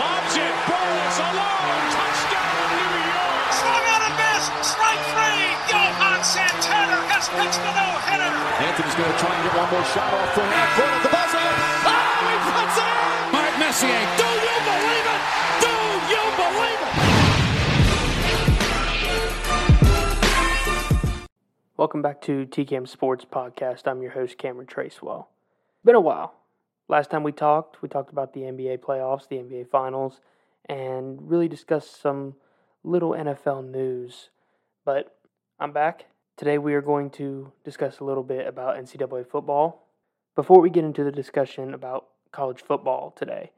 Lobs it. Burress alone. Touchdown, New York. Swung on a miss. Strike three. Johan Santana has pitched a no-hitter. Anthony's going to try and get one more shot off from half court at the buzzer. Oh, he puts it in. Mark Messier. Do you believe it? Do you believe it? Welcome back to TCAM Sports Podcast. I'm your host, Cameron Tracewell. Been a while. Last time we talked, we talked about the NBA playoffs, the NBA finals, and really discussed some little NFL news. But I'm back. Today we are going to discuss a little bit about NCAA football. Before we get into the discussion about college football today,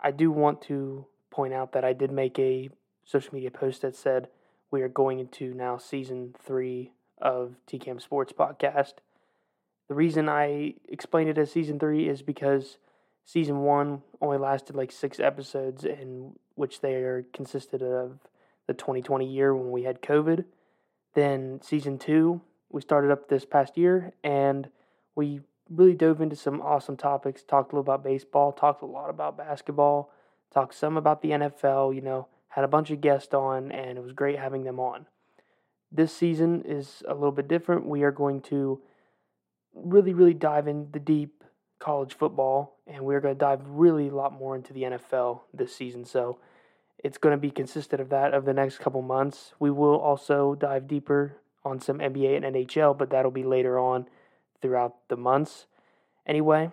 I do want to point out that I did make a social media post that said we are going into now season three of TCAM Sports Podcast. The reason I explained it as season three is because season one only lasted like six episodes, in which they are consisted of the 2020 year when we had COVID. Then season two, we started up this past year, and we really dove into some awesome topics. Talked a little about baseball, talked a lot about basketball, talked some about the NFL. You know, had a bunch of guests on, and it was great having them on this season is a little bit different. We are going to really, really dive in the deep college football, and we're going to dive really a lot more into the NFL this season. So it's going to be consistent of that of the next couple months. We will also dive deeper on some NBA and NHL, but that'll be later on throughout the months. Anyway,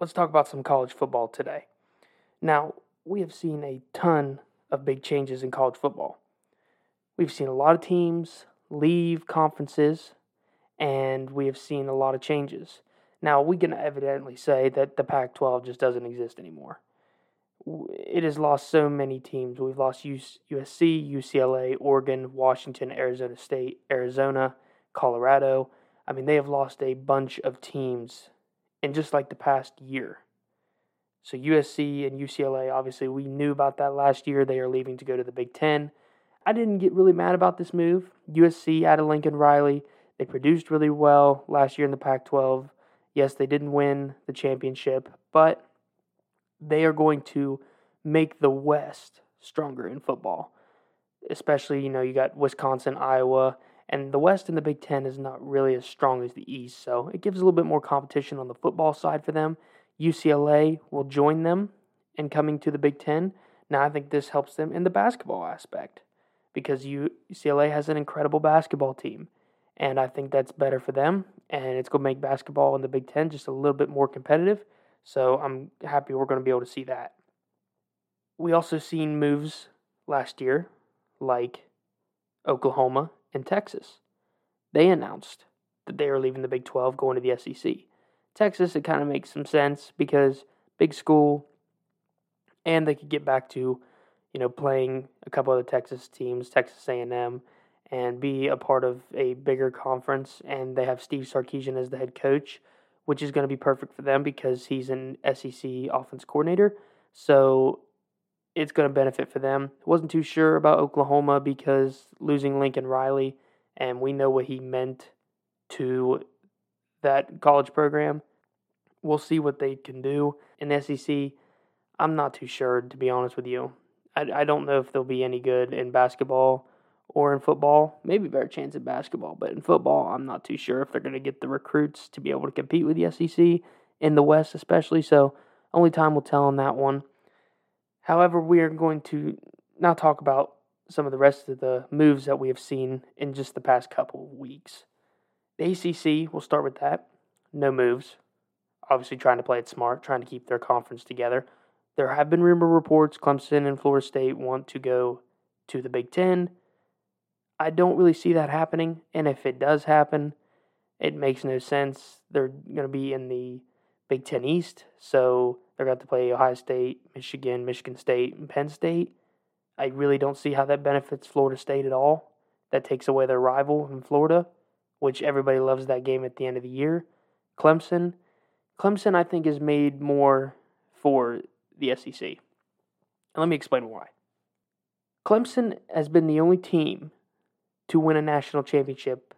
let's talk about some college football today. Now, we have seen a ton of big changes in college football. We've seen a lot of teams leave conferences, and we have seen a lot of changes. Now, we can evidently say that the Pac 12 just doesn't exist anymore. It has lost so many teams. We've lost USC, UCLA, Oregon, Washington, Arizona State, Arizona, Colorado. I mean, they have lost a bunch of teams in just like the past year. So, USC and UCLA, obviously, we knew about that last year. They are leaving to go to the Big Ten. I didn't get really mad about this move. USC added Lincoln Riley. They produced really well last year in the Pac 12. Yes, they didn't win the championship, but they are going to make the West stronger in football. Especially, you know, you got Wisconsin, Iowa, and the West in the Big Ten is not really as strong as the East, so it gives a little bit more competition on the football side for them. UCLA will join them in coming to the Big Ten. Now, I think this helps them in the basketball aspect because UCLA has an incredible basketball team. And I think that's better for them. And it's going to make basketball in the Big Ten just a little bit more competitive. So I'm happy we're going to be able to see that. We also seen moves last year like Oklahoma and Texas. They announced that they are leaving the Big 12 going to the SEC. Texas, it kind of makes some sense because big school and they could get back to you know, playing a couple of the Texas teams, Texas A&M, and be a part of a bigger conference. And they have Steve Sarkisian as the head coach, which is going to be perfect for them because he's an SEC offense coordinator. So it's going to benefit for them. Wasn't too sure about Oklahoma because losing Lincoln Riley, and we know what he meant to that college program. We'll see what they can do in SEC. I'm not too sure, to be honest with you. I, I don't know if they'll be any good in basketball or in football. Maybe better chance in basketball, but in football, I'm not too sure if they're going to get the recruits to be able to compete with the SEC in the West, especially. So only time will tell on that one. However, we are going to now talk about some of the rest of the moves that we have seen in just the past couple of weeks. The ACC, we'll start with that. No moves. Obviously, trying to play it smart, trying to keep their conference together. There have been rumor reports Clemson and Florida State want to go to the Big Ten. I don't really see that happening, and if it does happen, it makes no sense. They're going to be in the Big Ten East, so they're going to play Ohio State, Michigan, Michigan State, and Penn State. I really don't see how that benefits Florida State at all. That takes away their rival in Florida, which everybody loves that game at the end of the year. Clemson, Clemson, I think, is made more for the SEC. And let me explain why. Clemson has been the only team to win a national championship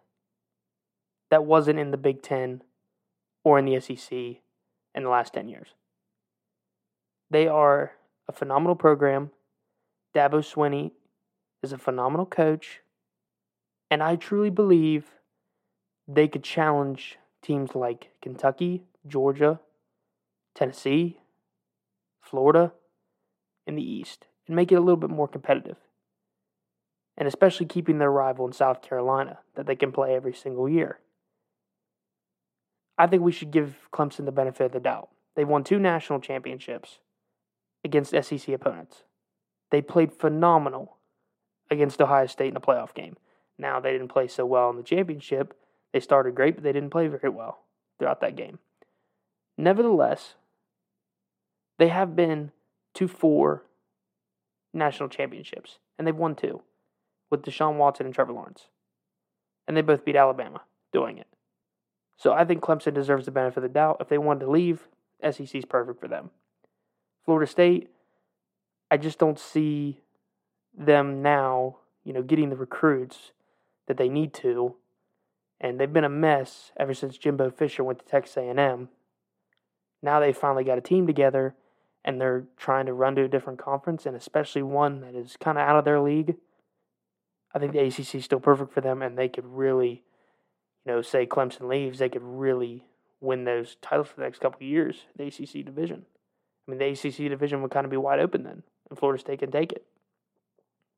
that wasn't in the Big Ten or in the SEC in the last 10 years. They are a phenomenal program. Dabo Swinney is a phenomenal coach. And I truly believe they could challenge teams like Kentucky, Georgia, Tennessee, Florida in the East and make it a little bit more competitive. And especially keeping their rival in South Carolina that they can play every single year. I think we should give Clemson the benefit of the doubt. They've won two national championships against SEC opponents. They played phenomenal against Ohio State in a playoff game. Now, they didn't play so well in the championship. They started great, but they didn't play very well throughout that game. Nevertheless, they have been to four national championships, and they've won two with Deshaun Watson and Trevor Lawrence. And they both beat Alabama doing it. So I think Clemson deserves the benefit of the doubt. If they wanted to leave, SEC is perfect for them. Florida State, I just don't see them now, you know, getting the recruits that they need to. And they've been a mess ever since Jimbo Fisher went to Texas A&M. Now they finally got a team together and they're trying to run to a different conference and especially one that is kind of out of their league. I think the ACC is still perfect for them and they could really, you know, say Clemson leaves, they could really win those titles for the next couple of years, the ACC division. I mean, the ACC division would kind of be wide open then, and Florida State can take it.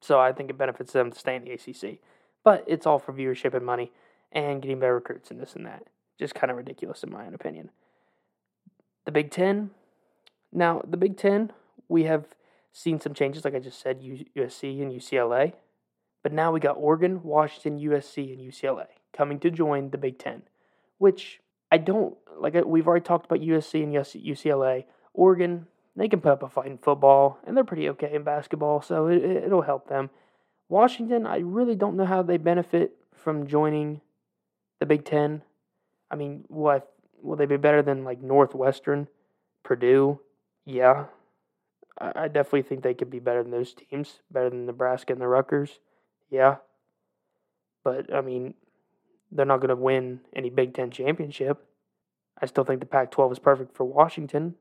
So I think it benefits them to stay in the ACC. But it's all for viewership and money and getting better recruits and this and that. Just kind of ridiculous, in my own opinion. The Big Ten. Now, the Big Ten, we have seen some changes, like I just said, USC and UCLA. But now we got Oregon, Washington, USC, and UCLA coming to join the Big Ten, which I don't like. We've already talked about USC and UCLA. Oregon, they can put up a fight in football, and they're pretty okay in basketball, so it, it'll help them. Washington, I really don't know how they benefit from joining the Big Ten. I mean, what will they be better than like Northwestern, Purdue? Yeah, I, I definitely think they could be better than those teams, better than Nebraska and the Rutgers. Yeah, but I mean, they're not going to win any Big Ten championship. I still think the Pac 12 is perfect for Washington.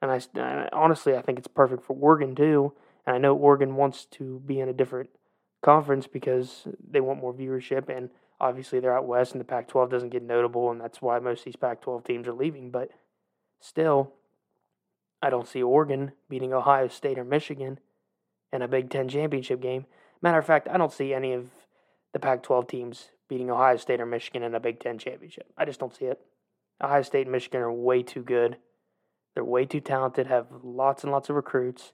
And I, uh, honestly, I think it's perfect for Oregon too. And I know Oregon wants to be in a different conference because they want more viewership. And obviously, they're out west, and the Pac 12 doesn't get notable. And that's why most of these Pac 12 teams are leaving. But still, I don't see Oregon beating Ohio State or Michigan in a Big Ten championship game. Matter of fact, I don't see any of the Pac 12 teams beating Ohio State or Michigan in a Big Ten championship. I just don't see it. Ohio State and Michigan are way too good. They're way too talented, have lots and lots of recruits.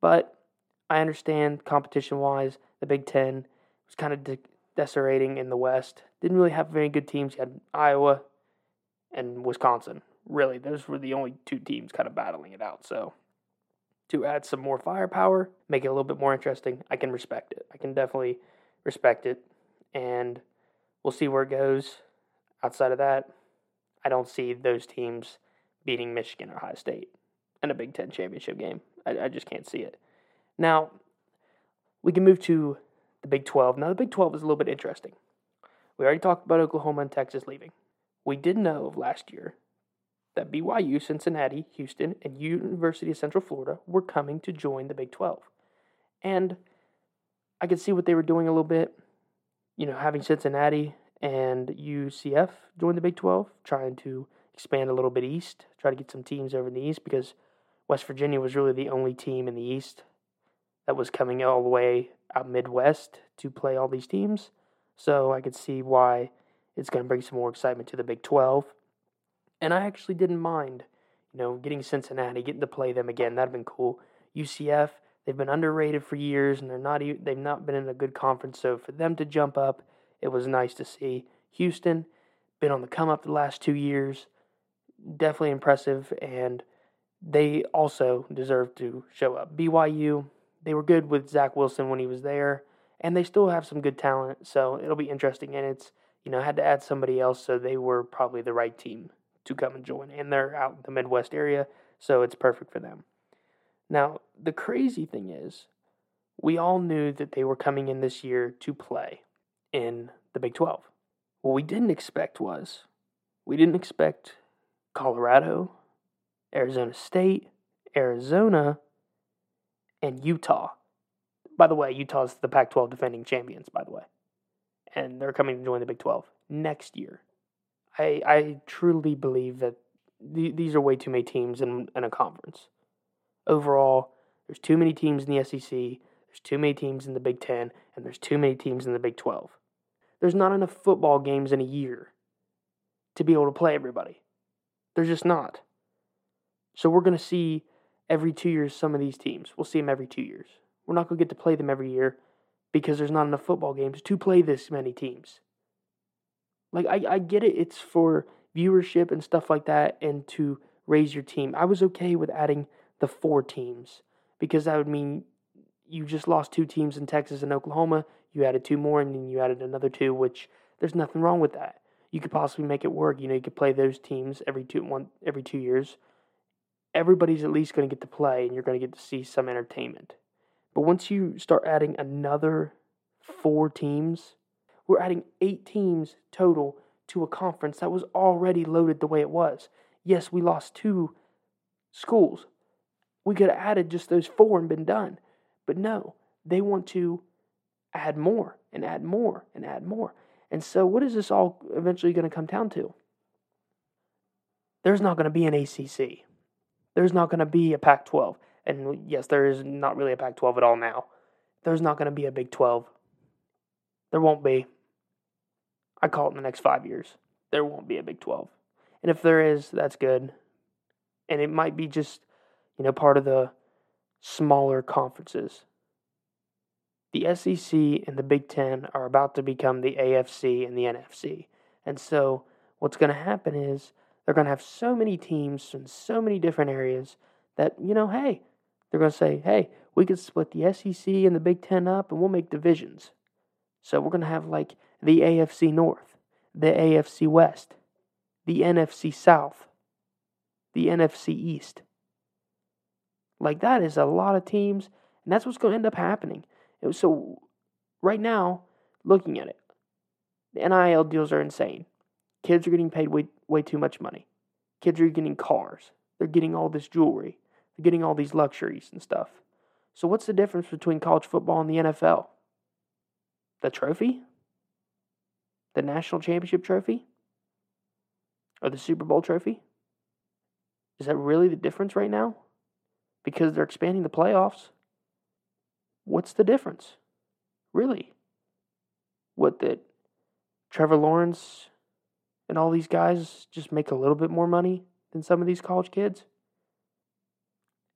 But I understand competition wise, the Big Ten was kind of de- in the West. Didn't really have very good teams. You had Iowa and Wisconsin. Really, those were the only two teams kind of battling it out. So to add some more firepower, make it a little bit more interesting, I can respect it. I can definitely respect it. And we'll see where it goes. Outside of that, I don't see those teams beating Michigan or Ohio State in a Big Ten championship game. I, I just can't see it. Now, we can move to the Big 12. Now, the Big 12 is a little bit interesting. We already talked about Oklahoma and Texas leaving. We did know of last year that BYU, Cincinnati, Houston, and University of Central Florida were coming to join the Big 12. And I could see what they were doing a little bit you know, having Cincinnati and UCF join the Big 12, trying to expand a little bit east, try to get some teams over in the east because West Virginia was really the only team in the east that was coming all the way out Midwest to play all these teams. So I could see why it's going to bring some more excitement to the Big 12. And I actually didn't mind, you know, getting Cincinnati, getting to play them again. That'd have been cool. UCF, They've been underrated for years, and they're not they've not been in a good conference. So for them to jump up, it was nice to see. Houston been on the come up the last two years, definitely impressive, and they also deserve to show up. BYU, they were good with Zach Wilson when he was there, and they still have some good talent. So it'll be interesting, and it's you know had to add somebody else, so they were probably the right team to come and join, and they're out in the Midwest area, so it's perfect for them. Now, the crazy thing is, we all knew that they were coming in this year to play in the Big 12. What we didn't expect was we didn't expect Colorado, Arizona State, Arizona, and Utah. By the way, Utah's the Pac 12 defending champions, by the way. And they're coming to join the Big 12 next year. I, I truly believe that th- these are way too many teams in, in a conference. Overall, there's too many teams in the SEC, there's too many teams in the Big 10, and there's too many teams in the Big 12. There's not enough football games in a year to be able to play everybody. There's just not. So we're going to see every two years some of these teams. We'll see them every two years. We're not going to get to play them every year because there's not enough football games to play this many teams. Like, I, I get it, it's for viewership and stuff like that and to raise your team. I was okay with adding the four teams because that would mean you just lost two teams in Texas and Oklahoma. You added two more and then you added another two, which there's nothing wrong with that. You could possibly make it work. You know, you could play those teams every two one every two years. Everybody's at least going to get to play, and you're going to get to see some entertainment. But once you start adding another four teams, we're adding eight teams total to a conference that was already loaded the way it was. Yes, we lost two schools. We could have added just those four and been done. But no, they want to add more and add more and add more. And so, what is this all eventually going to come down to? There's not going to be an ACC. There's not going to be a Pac 12. And yes, there is not really a Pac 12 at all now. There's not going to be a Big 12. There won't be. I call it in the next five years. There won't be a Big 12. And if there is, that's good. And it might be just, you know, part of the smaller conferences. The SEC and the Big Ten are about to become the AFC and the NFC. And so what's going to happen is they're going to have so many teams in so many different areas that, you know, hey, they're going to say, hey, we could split the SEC and the Big Ten up and we'll make divisions. So we're going to have like the AFC North, the AFC West, the NFC South, the NFC East. Like that is a lot of teams, and that's what's going to end up happening. So right now, looking at it, the NIL deals are insane. Kids are getting paid way way too much money. Kids are getting cars. They're getting all this jewelry. They're getting all these luxuries and stuff. So what's the difference between college football and the NFL? The trophy? The national championship trophy? Or the Super Bowl trophy? Is that really the difference right now? Because they're expanding the playoffs. What's the difference? Really? What that Trevor Lawrence and all these guys just make a little bit more money than some of these college kids?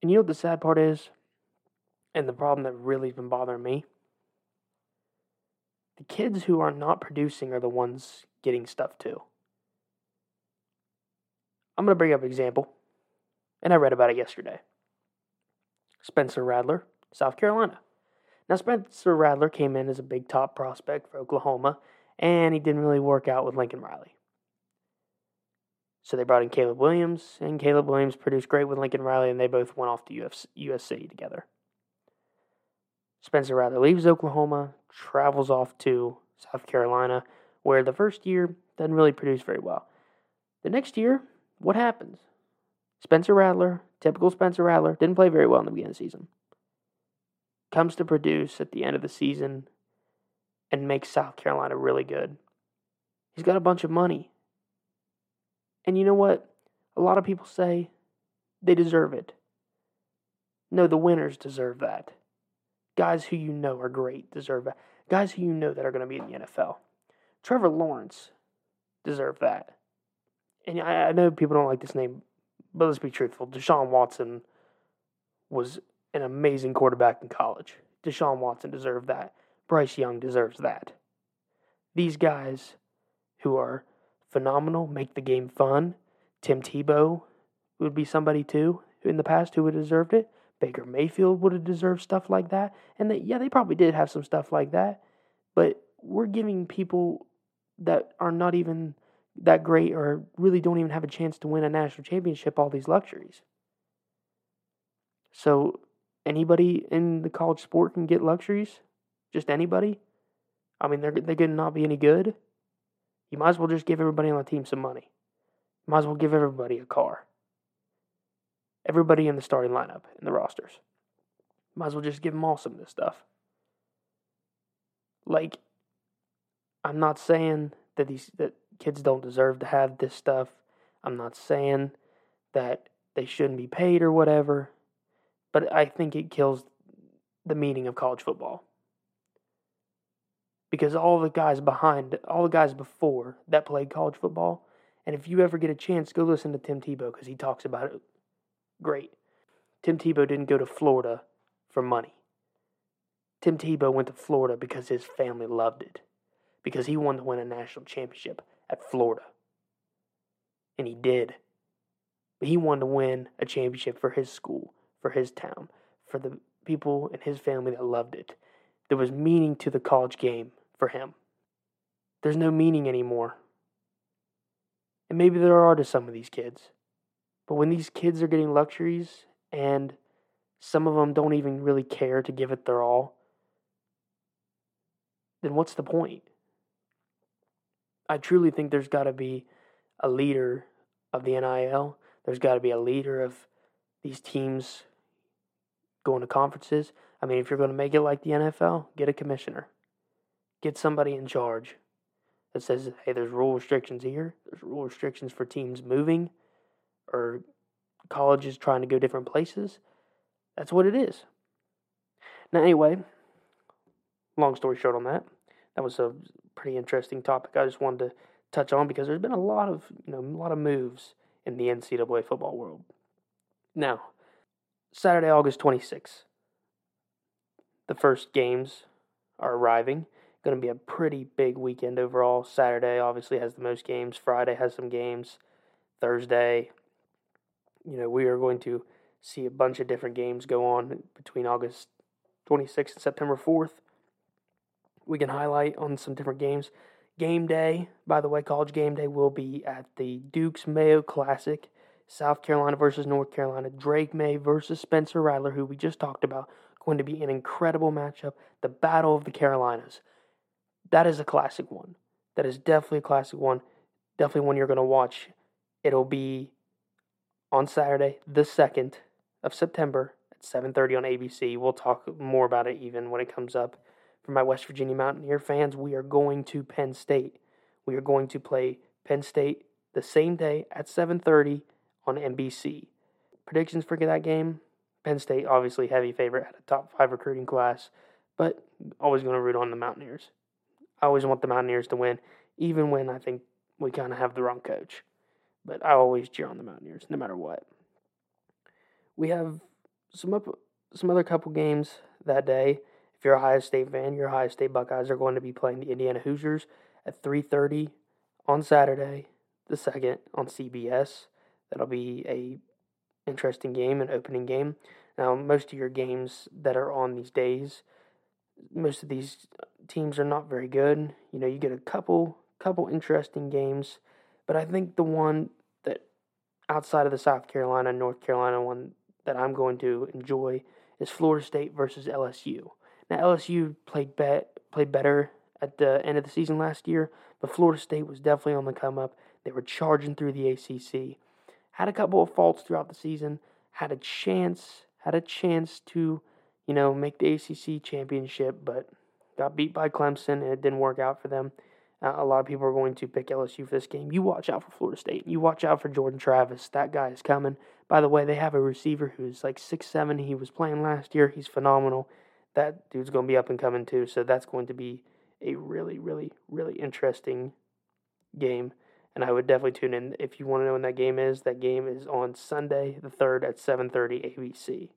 And you know what the sad part is? And the problem that really has been bothering me? The kids who are not producing are the ones getting stuff too. I'm going to bring up an example, and I read about it yesterday. Spencer Rattler, South Carolina. Now, Spencer Rattler came in as a big top prospect for Oklahoma, and he didn't really work out with Lincoln Riley. So they brought in Caleb Williams, and Caleb Williams produced great with Lincoln Riley, and they both went off to UFC, USC together. Spencer Rattler leaves Oklahoma, travels off to South Carolina, where the first year doesn't really produce very well. The next year, what happens? Spencer Rattler, typical Spencer Rattler, didn't play very well in the beginning of the season comes to produce at the end of the season and makes South Carolina really good. He's got a bunch of money. And you know what? A lot of people say they deserve it. No, the winners deserve that. Guys who you know are great deserve that. Guys who you know that are going to be in the NFL. Trevor Lawrence deserve that. And I, I know people don't like this name, but let's be truthful. Deshaun Watson was an amazing quarterback in college. Deshaun Watson deserved that. Bryce Young deserves that. These guys who are phenomenal make the game fun. Tim Tebow would be somebody too in the past who would have deserved it. Baker Mayfield would have deserved stuff like that. And that, yeah, they probably did have some stuff like that. But we're giving people that are not even that great or really don't even have a chance to win a national championship all these luxuries. So anybody in the college sport can get luxuries? Just anybody? I mean, they're they could not be any good. You might as well just give everybody on the team some money. Might as well give everybody a car. Everybody in the starting lineup in the rosters. Might as well just give them all some of this stuff. Like, I'm not saying that these that kids don't deserve to have this stuff. I'm not saying that they shouldn't be paid or whatever, but I think it kills the meaning of college football. Because all the guys behind, all the guys before that played college football, and if you ever get a chance, go listen to Tim Tebow because he talks about it great. Tim Tebow didn't go to Florida for money. Tim Tebow went to Florida because his family loved it, because he wanted to win a national championship at Florida. And he did. But he wanted to win a championship for his school, for his town, for the people in his family that loved it. There was meaning to the college game for him. There's no meaning anymore. And maybe there are to some of these kids. But when these kids are getting luxuries and some of them don't even really care to give it their all, then what's the point? I truly think there's got to be a leader of the NIL. There's got to be a leader of these teams going to conferences. I mean, if you're going to make it like the NFL, get a commissioner, get somebody in charge that says, hey, there's rule restrictions here, there's rule restrictions for teams moving or colleges trying to go different places. That's what it is. Now, anyway, long story short on that, that was a pretty interesting topic. I just wanted to touch on because there's been a lot of you know a lot of moves in the NCAA football world. Now, Saturday, August 26th, the first games are arriving. Going to be a pretty big weekend overall. Saturday obviously has the most games. Friday has some games. Thursday, you know, we are going to see a bunch of different games go on between August 26th and September 4th. We can highlight on some different games. Game day, by the way, college game day will be at the Duke's Mayo Classic, South Carolina versus North Carolina. Drake Maye versus Spencer Rattler, who we just talked about, going to be an incredible matchup. The Battle of the Carolinas. That is a classic one. That is definitely a classic one. Definitely one you're going to watch. It'll be on Saturday, the 2nd of September at 7:30 on ABC. We'll talk more about it even when it comes up. For my West Virginia Mountaineer fans, we are going to Penn State. We are going to play Penn State the same day at 7:30 on NBC. Predictions for that game? Penn State obviously heavy favorite, had a top 5 recruiting class, but always going to root on the Mountaineers. I always want the Mountaineers to win even when I think we kind of have the wrong coach. But I always cheer on the Mountaineers no matter what. We have some up some other couple games that day if you're a Ohio State fan, your Ohio State Buckeyes are going to be playing the Indiana Hoosiers at 3:30 on Saturday, the second on CBS. That'll be a interesting game, an opening game. Now, most of your games that are on these days, most of these teams are not very good. You know, you get a couple couple interesting games, but I think the one that outside of the South Carolina North Carolina one that I'm going to enjoy is Florida State versus LSU. Now LSU played bet played better at the end of the season last year, but Florida State was definitely on the come up. They were charging through the ACC. Had a couple of faults throughout the season. Had a chance, had a chance to, you know, make the ACC championship, but got beat by Clemson and it didn't work out for them. Uh, a lot of people are going to pick LSU for this game. You watch out for Florida State. You watch out for Jordan Travis. That guy is coming. By the way, they have a receiver who's like six seven. He was playing last year. He's phenomenal that dude's going to be up and coming too. So that's going to be a really, really, really interesting game. And I would definitely tune in if you want to know when that game is. That game is on Sunday, the third at 7:30 ABC.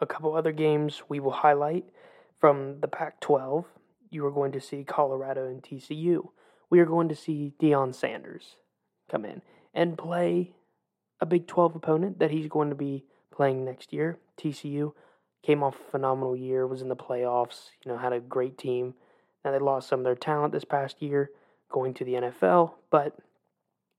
A couple other games we will highlight from the Pac-12. You are going to see Colorado and TCU. We are going to see Deion Sanders come in and play a Big 12 opponent that he's going to be playing next year. TCU came off a phenomenal year, was in the playoffs, you know, had a great team. Now they lost some of their talent this past year going to the NFL, but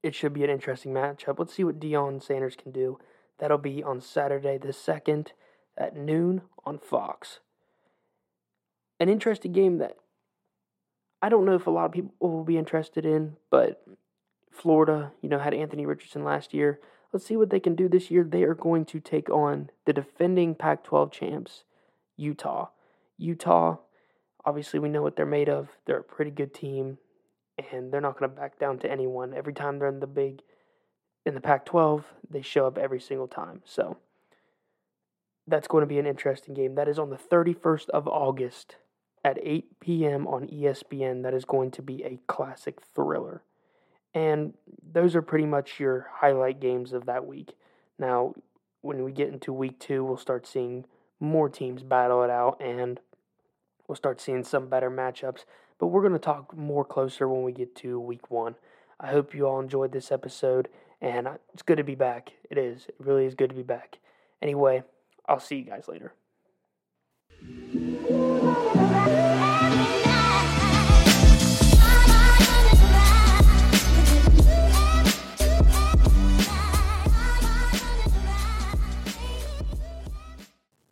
it should be an interesting matchup. Let's see what Deion Sanders can do. That'll be on Saturday the 2nd at noon on Fox. An interesting game that I don't know if a lot of people will be interested in, but Florida, you know, had Anthony Richardson last year. let's see what they can do this year. They are going to take on the defending Pac 12 champs, Utah. Utah, obviously, we know what they're made of. They're a pretty good team, and they're not going to back down to anyone. Every time they're in the big, in the Pac 12, they show up every single time. So that's going to be an interesting game. That is on the 31st of August at 8 p.m. on ESPN. That is going to be a classic thriller. And those are pretty much your highlight games of that week. Now, when we get into week two, we'll start seeing more teams battle it out and we'll start seeing some better matchups. But we're going to talk more closer when we get to week one. I hope you all enjoyed this episode, and it's good to be back. It is. It really is good to be back. Anyway, I'll see you guys later.